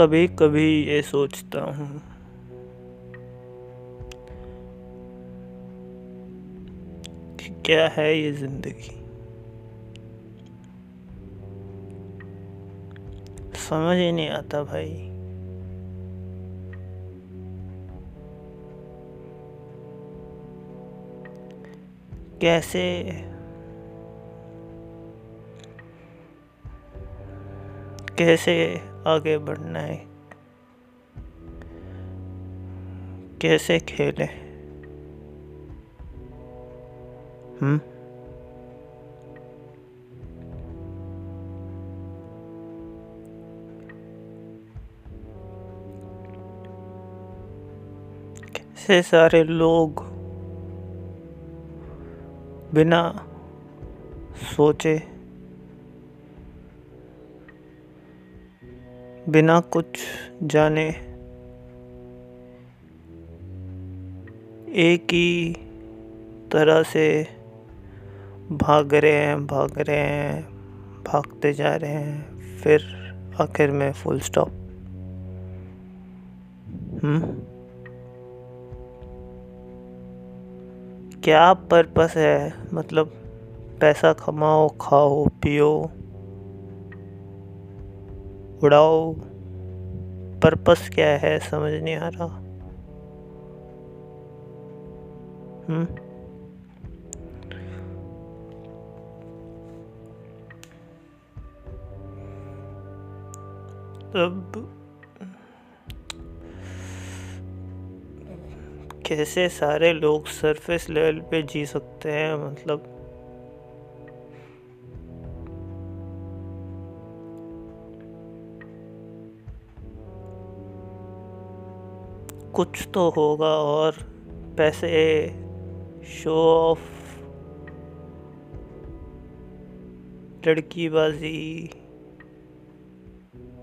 कभी कभी ये सोचता हूँ। कि क्या है ये ज़िंदगी? समझ ही नहीं आता भाई। कैसे? कैसे? आगे बढ़ना है। कैसे खेले? हम्म? कैसे सारे लोग बिना सोचे बिना कुछ जाने एक ही तरह से भाग रहे हैं, भाग रहे हैं, भागते जा रहे हैं। फिर आखिर में फुल स्टॉप हम्म? क्या पर्पस है? मतलब पैसा कमाओ, खाओ, पियो। उड़ाओ। पर्पस क्या है? समझ नहीं आ रहा। हम्म। तब कैसे सारे लोग सरफेस लेवल पे जी सकते हैं? मतलब कुछ तो होगा और पैसे शो ऑफ़। लड़कीबाजी।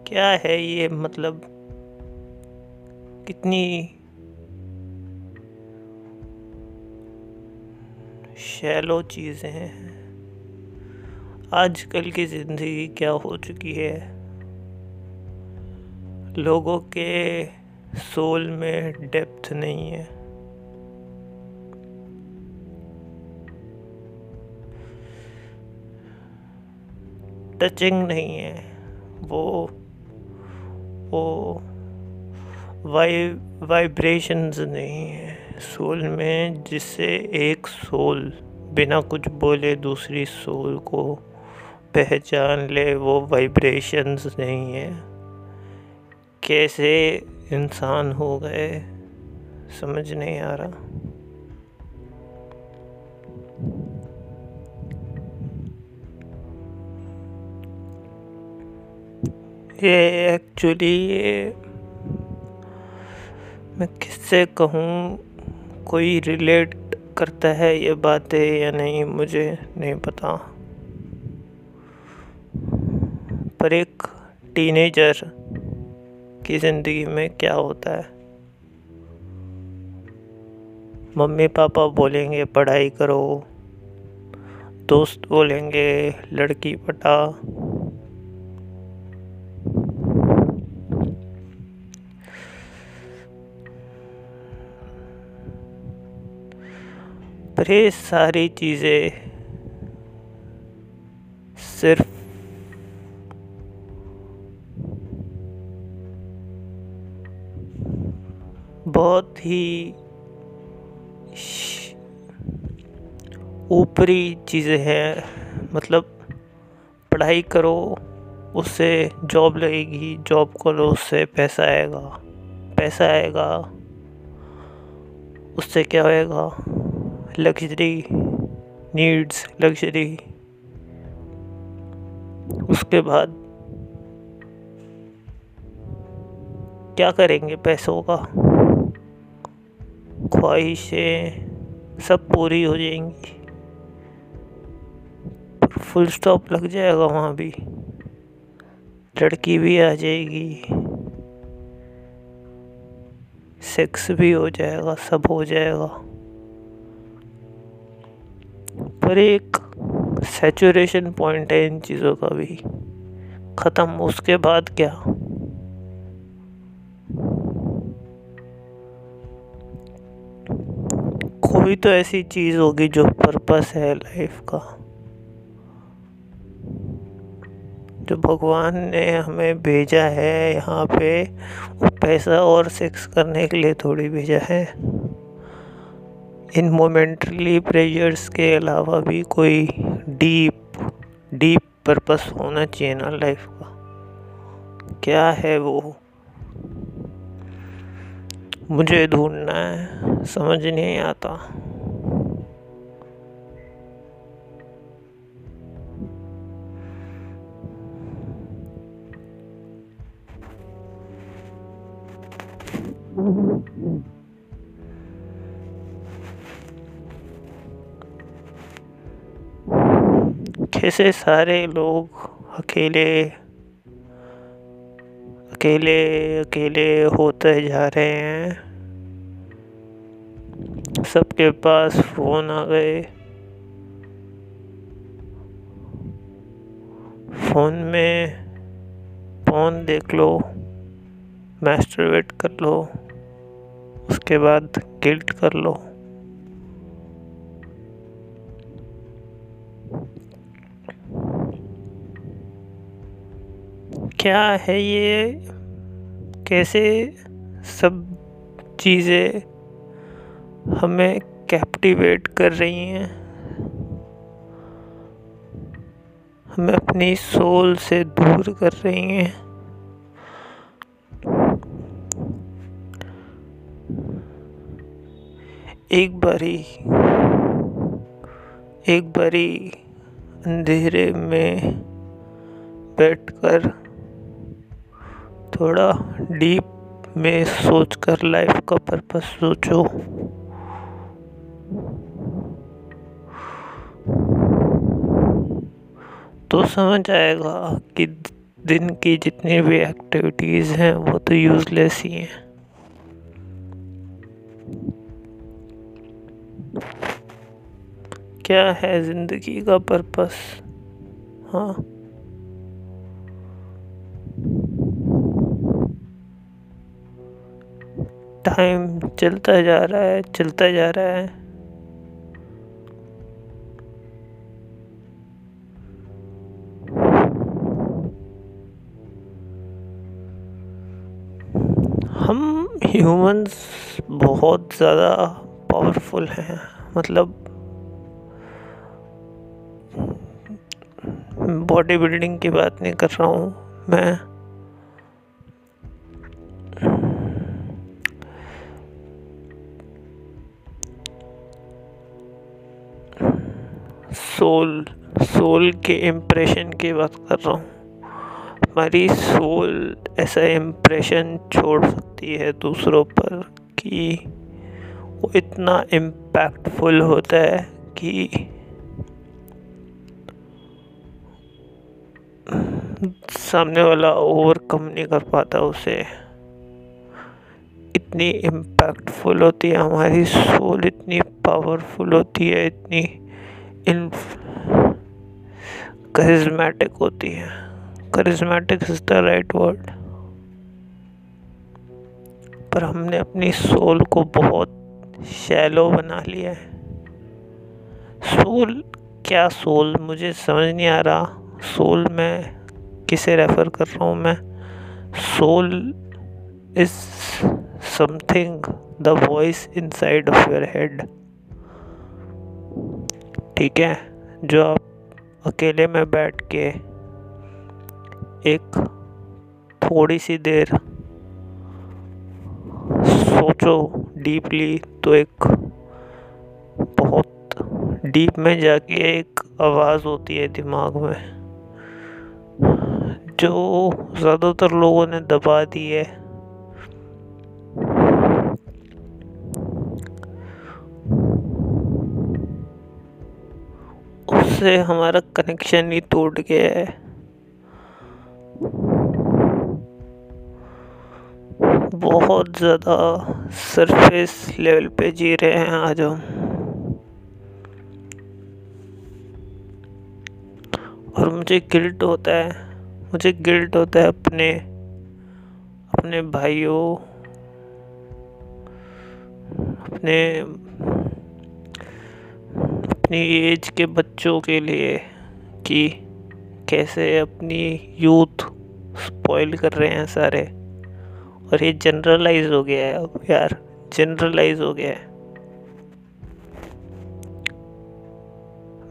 क्या है ये मतलब? कितनी शैलो चीज़ें हैं। आजकल की ज़िंदगी क्या हो चुकी है? लोगों के सोल में डेप्थ नहीं है। टचिंग नहीं है। वो वो वाइ, वाइब्रेशंस नहीं है। सोल में जिससे एक सोल बिना कुछ बोले दूसरी सोल को पहचान ले, वो वाइब्रेशंस नहीं है। कैसे इंसान हो गए, समझ नहीं आ रहा। ये एक्चुअली ये मैं किससे कहूँ, कोई रिलेट करता है ये बातें या नहीं, मुझे नहीं पता। पर एक टीनेजर की ज़िंदगी में क्या होता है। मम्मी पापा बोलेंगे, पढ़ाई करो। दोस्त बोलेंगे, लड़की पटा पर ये सारी चीज़ें सिर्फ़ बहुत ही ऊपरी चीज़ें हैं। मतलब पढ़ाई करो, उससे जॉब लगेगी, जॉब करो उससे पैसा आएगा। पैसा आएगा, उससे क्या होएगा? लग्जरी नीड्स लग्जरी उसके बाद क्या करेंगे पैसों का? ख्वाहिशें सब पूरी हो जाएँगी। फुल स्टॉप लग जाएगा वहाँ भी। लड़की भी आ जाएगी। सेक्स भी हो जाएगा, सब हो जाएगा। पर एक सेचुरेशन पॉइंट है इन चीज़ों का भी। ख़त्म, उसके बाद क्या? कोई तो ऐसी चीज़ होगी जो पर्पस है लाइफ का। जो भगवान ने हमें भेजा है, यहाँ पे वो पैसा और सेक्स करने के लिए थोड़ी भेजा है। इन मोमेंटली प्रेजर्स के अलावा भी कोई डीप डीप पर्पस होना चाहिए ना लाइफ का। क्या है वो? मुझे ढूंढना है समझ नहीं आता। कैसे सारे लोग अकेले अकेले अकेले होते जा रहे हैं। सबके पास फ़ोन आ गए। फ़ोन में फ़ोन देख लो वेट कर लो, उसके बाद गिल्ट कर लो। क्या है ये? कैसे सब चीज़ें हमें कैप्टिवेट कर रही हैं? हमें अपनी सोल से दूर कर रही हैं। एक बारी एक बारी अंधेरे में बैठकर थोड़ा डीप में सोच कर लाइफ का पर्पस सोचो। तो समझ आएगा कि दिन की जितनी भी एक्टिविटीज़ हैं, वो तो यूज़लेस ही हैं। क्या है ज़िंदगी का पर्पस? हाँ। टाइम चलता जा रहा है, चलता जा रहा है। हम ह्यूमंस बहुत ज़्यादा पावरफुल हैं मतलब बॉडी बिल्डिंग की बात नहीं कर रहा हूँ मैं। सोल सोल के इम्प्रेशन की बात कर रहा हूँ। हमारी सोल ऐसा इम्प्रेशन छोड़ सकती है दूसरों पर कि वो इतना इम्पैक्टफुल होता है कि सामने वाला ओवरकम नहीं कर पाता उसे। इतनी इम्पैक्टफुल होती है, हमारी सोल इतनी पावरफुल होती है, इतनी इन करिज्मेटिक होती है। Charismatic is the right word पर हमने अपनी सोल को बहुत शैलो बना लिया है। सोल क्या सोल मुझे समझ नहीं आ रहा। सोल में किसे रेफ़र कर रहा हूँ मैं? Soul is something the voice inside of your head ठीक है? जो आप अकेले में बैठ के एक थोड़ी सी देर सोचो डीपली तो एक बहुत डीप में जाके एक आवाज़ होती है दिमाग में, जो ज़्यादातर लोगों ने दबा दी है। उससे हमारा कनेक्शन ही टूट गया है। बहुत ज़्यादा सरफेस लेवल पे जी रहे हैं आज हम। और मुझे गिल्ट होता है, मुझे गिल्ट होता है अपने अपने भाइयों, अपने अपनी एज के बच्चों के लिए कि कैसे अपनी यूथ स्पॉइल कर रहे हैं सारे। और ये जनरलाइज हो गया है अब यार, जनरलाइज हो गया है।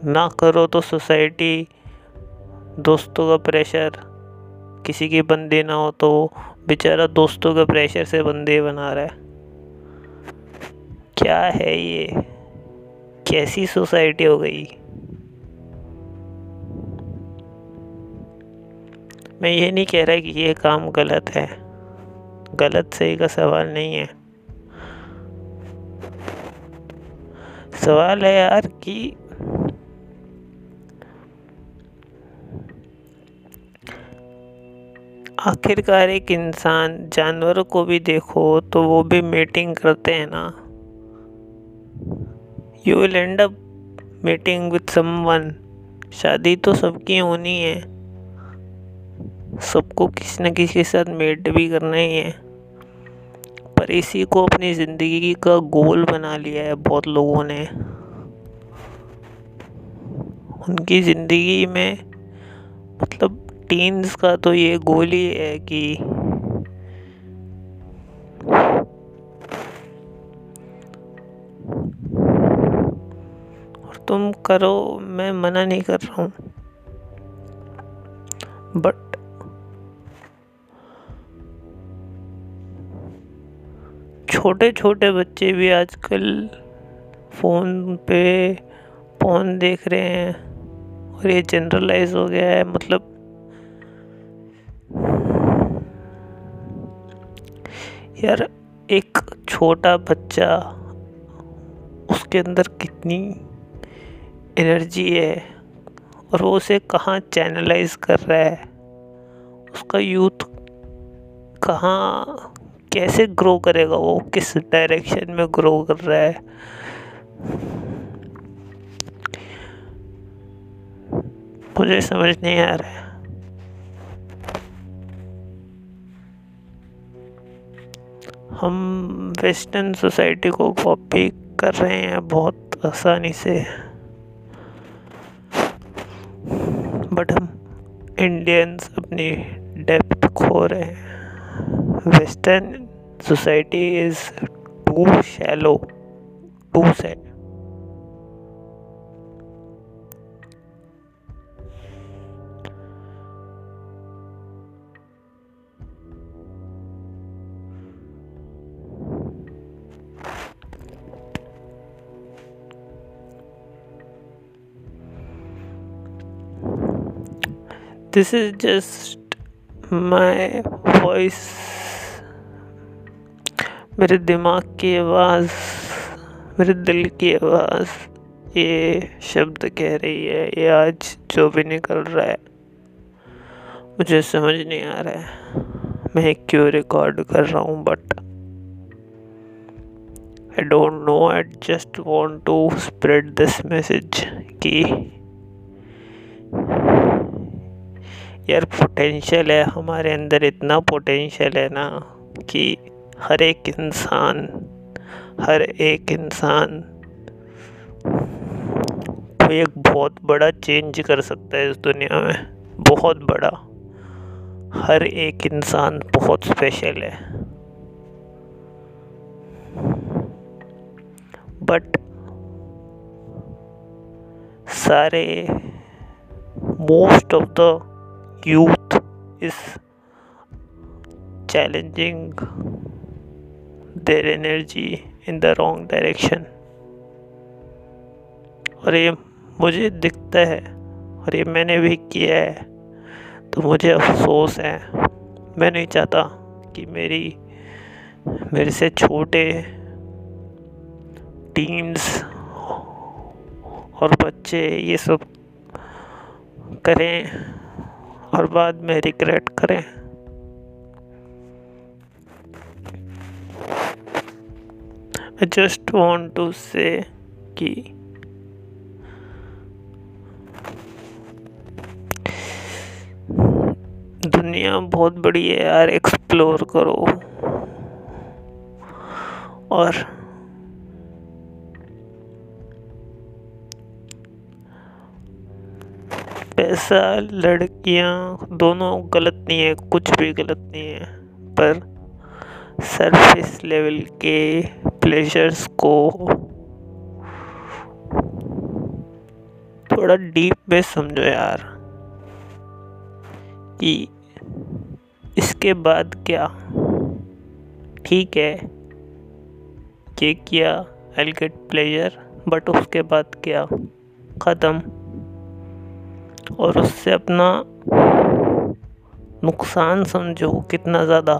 ना करो तो सोसाइटी दोस्तों का प्रेशर, किसी की बंदी ना हो तो बेचारा दोस्तों के प्रेशर से बंदे बना रहा है। क्या है ये? कैसी सोसाइटी हो गई? मैं ये नहीं कह रहा कि ये काम गलत है। गलत सही का सवाल नहीं है। सवाल है यार कि आखिरकार एक इंसान जानवरों को भी देखो तो वो भी मीटिंग करते हैं ना। You will end up meeting with someone शादी तो सबकी होनी है। सबको किसी न किसी के साथ मेट भी करना ही है। पर इसी को अपनी ज़िंदगी का गोल बना लिया है बहुत लोगों ने। उनकी ज़िंदगी में मतलब टीन्स का तो ये गोल ही है कि तुम करो, मैं मना नहीं कर रहा हूँ। बट छोटे छोटे बच्चे भी आजकल फ़ोन पे फ़ोन देख रहे हैं और ये जनरलाइज हो गया है मतलब यार एक छोटा बच्चा उसके अंदर कितनी एनर्जी है और वो उसे कहाँ चैनलाइज कर रहा है? उसका यूथ कहाँ, कैसे ग्रो करेगा वो? किस डायरेक्शन में ग्रो कर रहा है? मुझे समझ नहीं आ रहा है। हम वेस्टर्न सोसाइटी को कॉपी कर रहे हैं बहुत आसानी से। बट हम इंडियंस अपनी डेप्थ खो रहे हैं। Western society is too shallow to set This is just my voice. मेरे दिमाग की आवाज़, मेरे दिल की आवाज़, ये शब्द कह रही है, ये आज जो भी निकल रहा है, मुझे समझ नहीं आ रहा है। मैं क्यों रिकॉर्ड कर रहा हूँ but I don't know I just want to spread this message कि यार पोटेंशियल है, हमारे अंदर इतना पोटेंशियल है ना कि हर एक इंसान, हर एक इंसान कोई एक बहुत बड़ा चेंज कर सकता है इस दुनिया में, बहुत बड़ा। हर एक इंसान बहुत स्पेशल है। बट सारे most of the youth is challenging their energy in the wrong direction. और ये मुझे दिखता है और ये मैंने भी किया है। तो मुझे अफसोस है। मैं नहीं चाहता कि मेरी, मेरे से छोटे टीम्स और बच्चे ये सब करें। और बाद में रिग्रेट करें। I just want to say कि दुनिया बहुत बड़ी है यार एक्सप्लोर करो। और पैसा, लड़कियाँ, दोनों गलत नहीं है, कुछ भी गलत नहीं है, पर सरफेस लेवल के प्लेजर्स को थोड़ा डीप में समझो यार, कि इसके बाद क्या? ठीक है, ये किया आई गेट प्लेजर बट उसके बाद क्या? ख़त्म। और उससे अपना नुकसान समझो कितना ज़्यादा।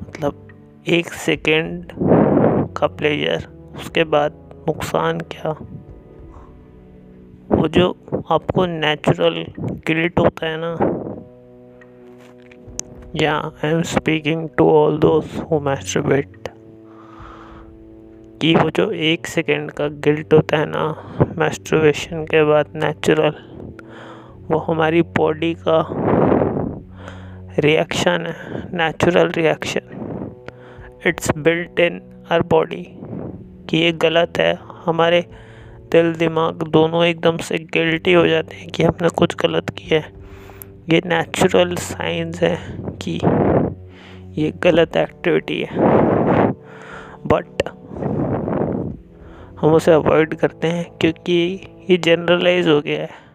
मतलब एक सेकेंड का प्लेजर उसके बाद नुकसान क्या? वो जो आपको नेचुरल गिल्ट होता है ना। या I am speaking to all those who masturbate कि वो जो एक सेकेंड का गिल्ट होता है ना मैस्टरबेशन के बाद नेचुरल वो हमारी बॉडी का रिएक्शन है natural reaction it's built in our body कि ये गलत है। हमारे दिल, दिमाग दोनों एकदम से गिल्टी हो जाते हैं कि हमने कुछ गलत किया है। ये नेचुरल साइंस है कि ये गलत एक्टिविटी है। बट हम उसे अवॉइड करते हैं क्योंकि ये जनरलाइज हो गया है।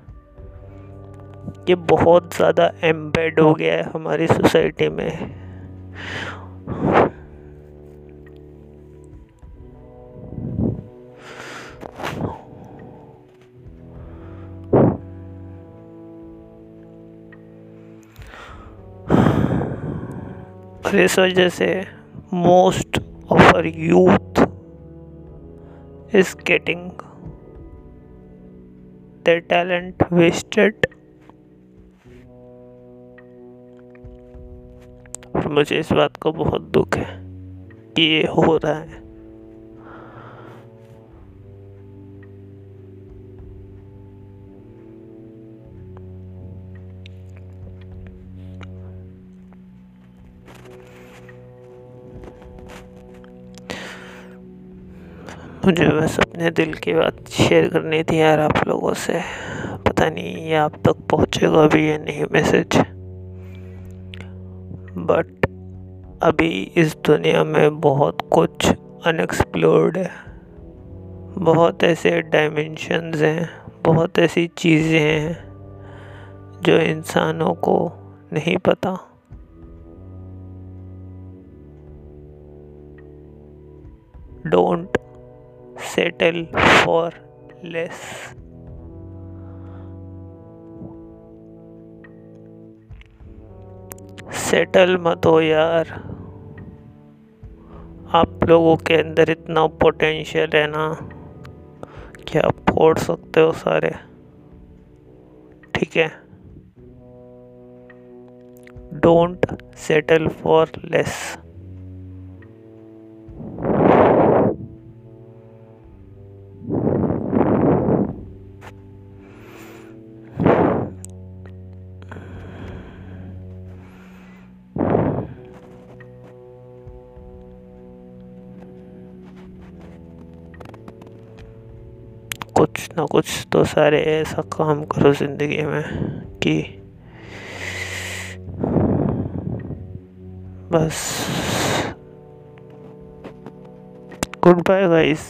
ये बहुत ज़्यादा एम्बेड हो गया है हमारी सोसाइटी में। इस वजह से most of our youth is getting their talent wasted मुझे इस बात का बहुत दुख है कि ये हो रहा है। मुझे बस अपने दिल की बात शेयर करनी थी यार आप लोगों से। पता नहीं ये आप तक पहुंचेगा भी या नहीं मैसेज। बट अभी इस दुनिया में बहुत कुछ अनएक्सप्लोर्ड है। बहुत ऐसे डायमेंशंस हैं, बहुत ऐसी चीज़ें हैं जो इंसानों को नहीं पता। Don't settle for less. Settle मत हो यार। लोगों के अंदर इतना पोटेंशियल है ना। कि आप फोड़ सकते हो सारे? ठीक है। डोंट सेटल फॉर लेस ना कुछ तो सारे ऐसा काम करो ज़िंदगी में कि बस। Good bye guys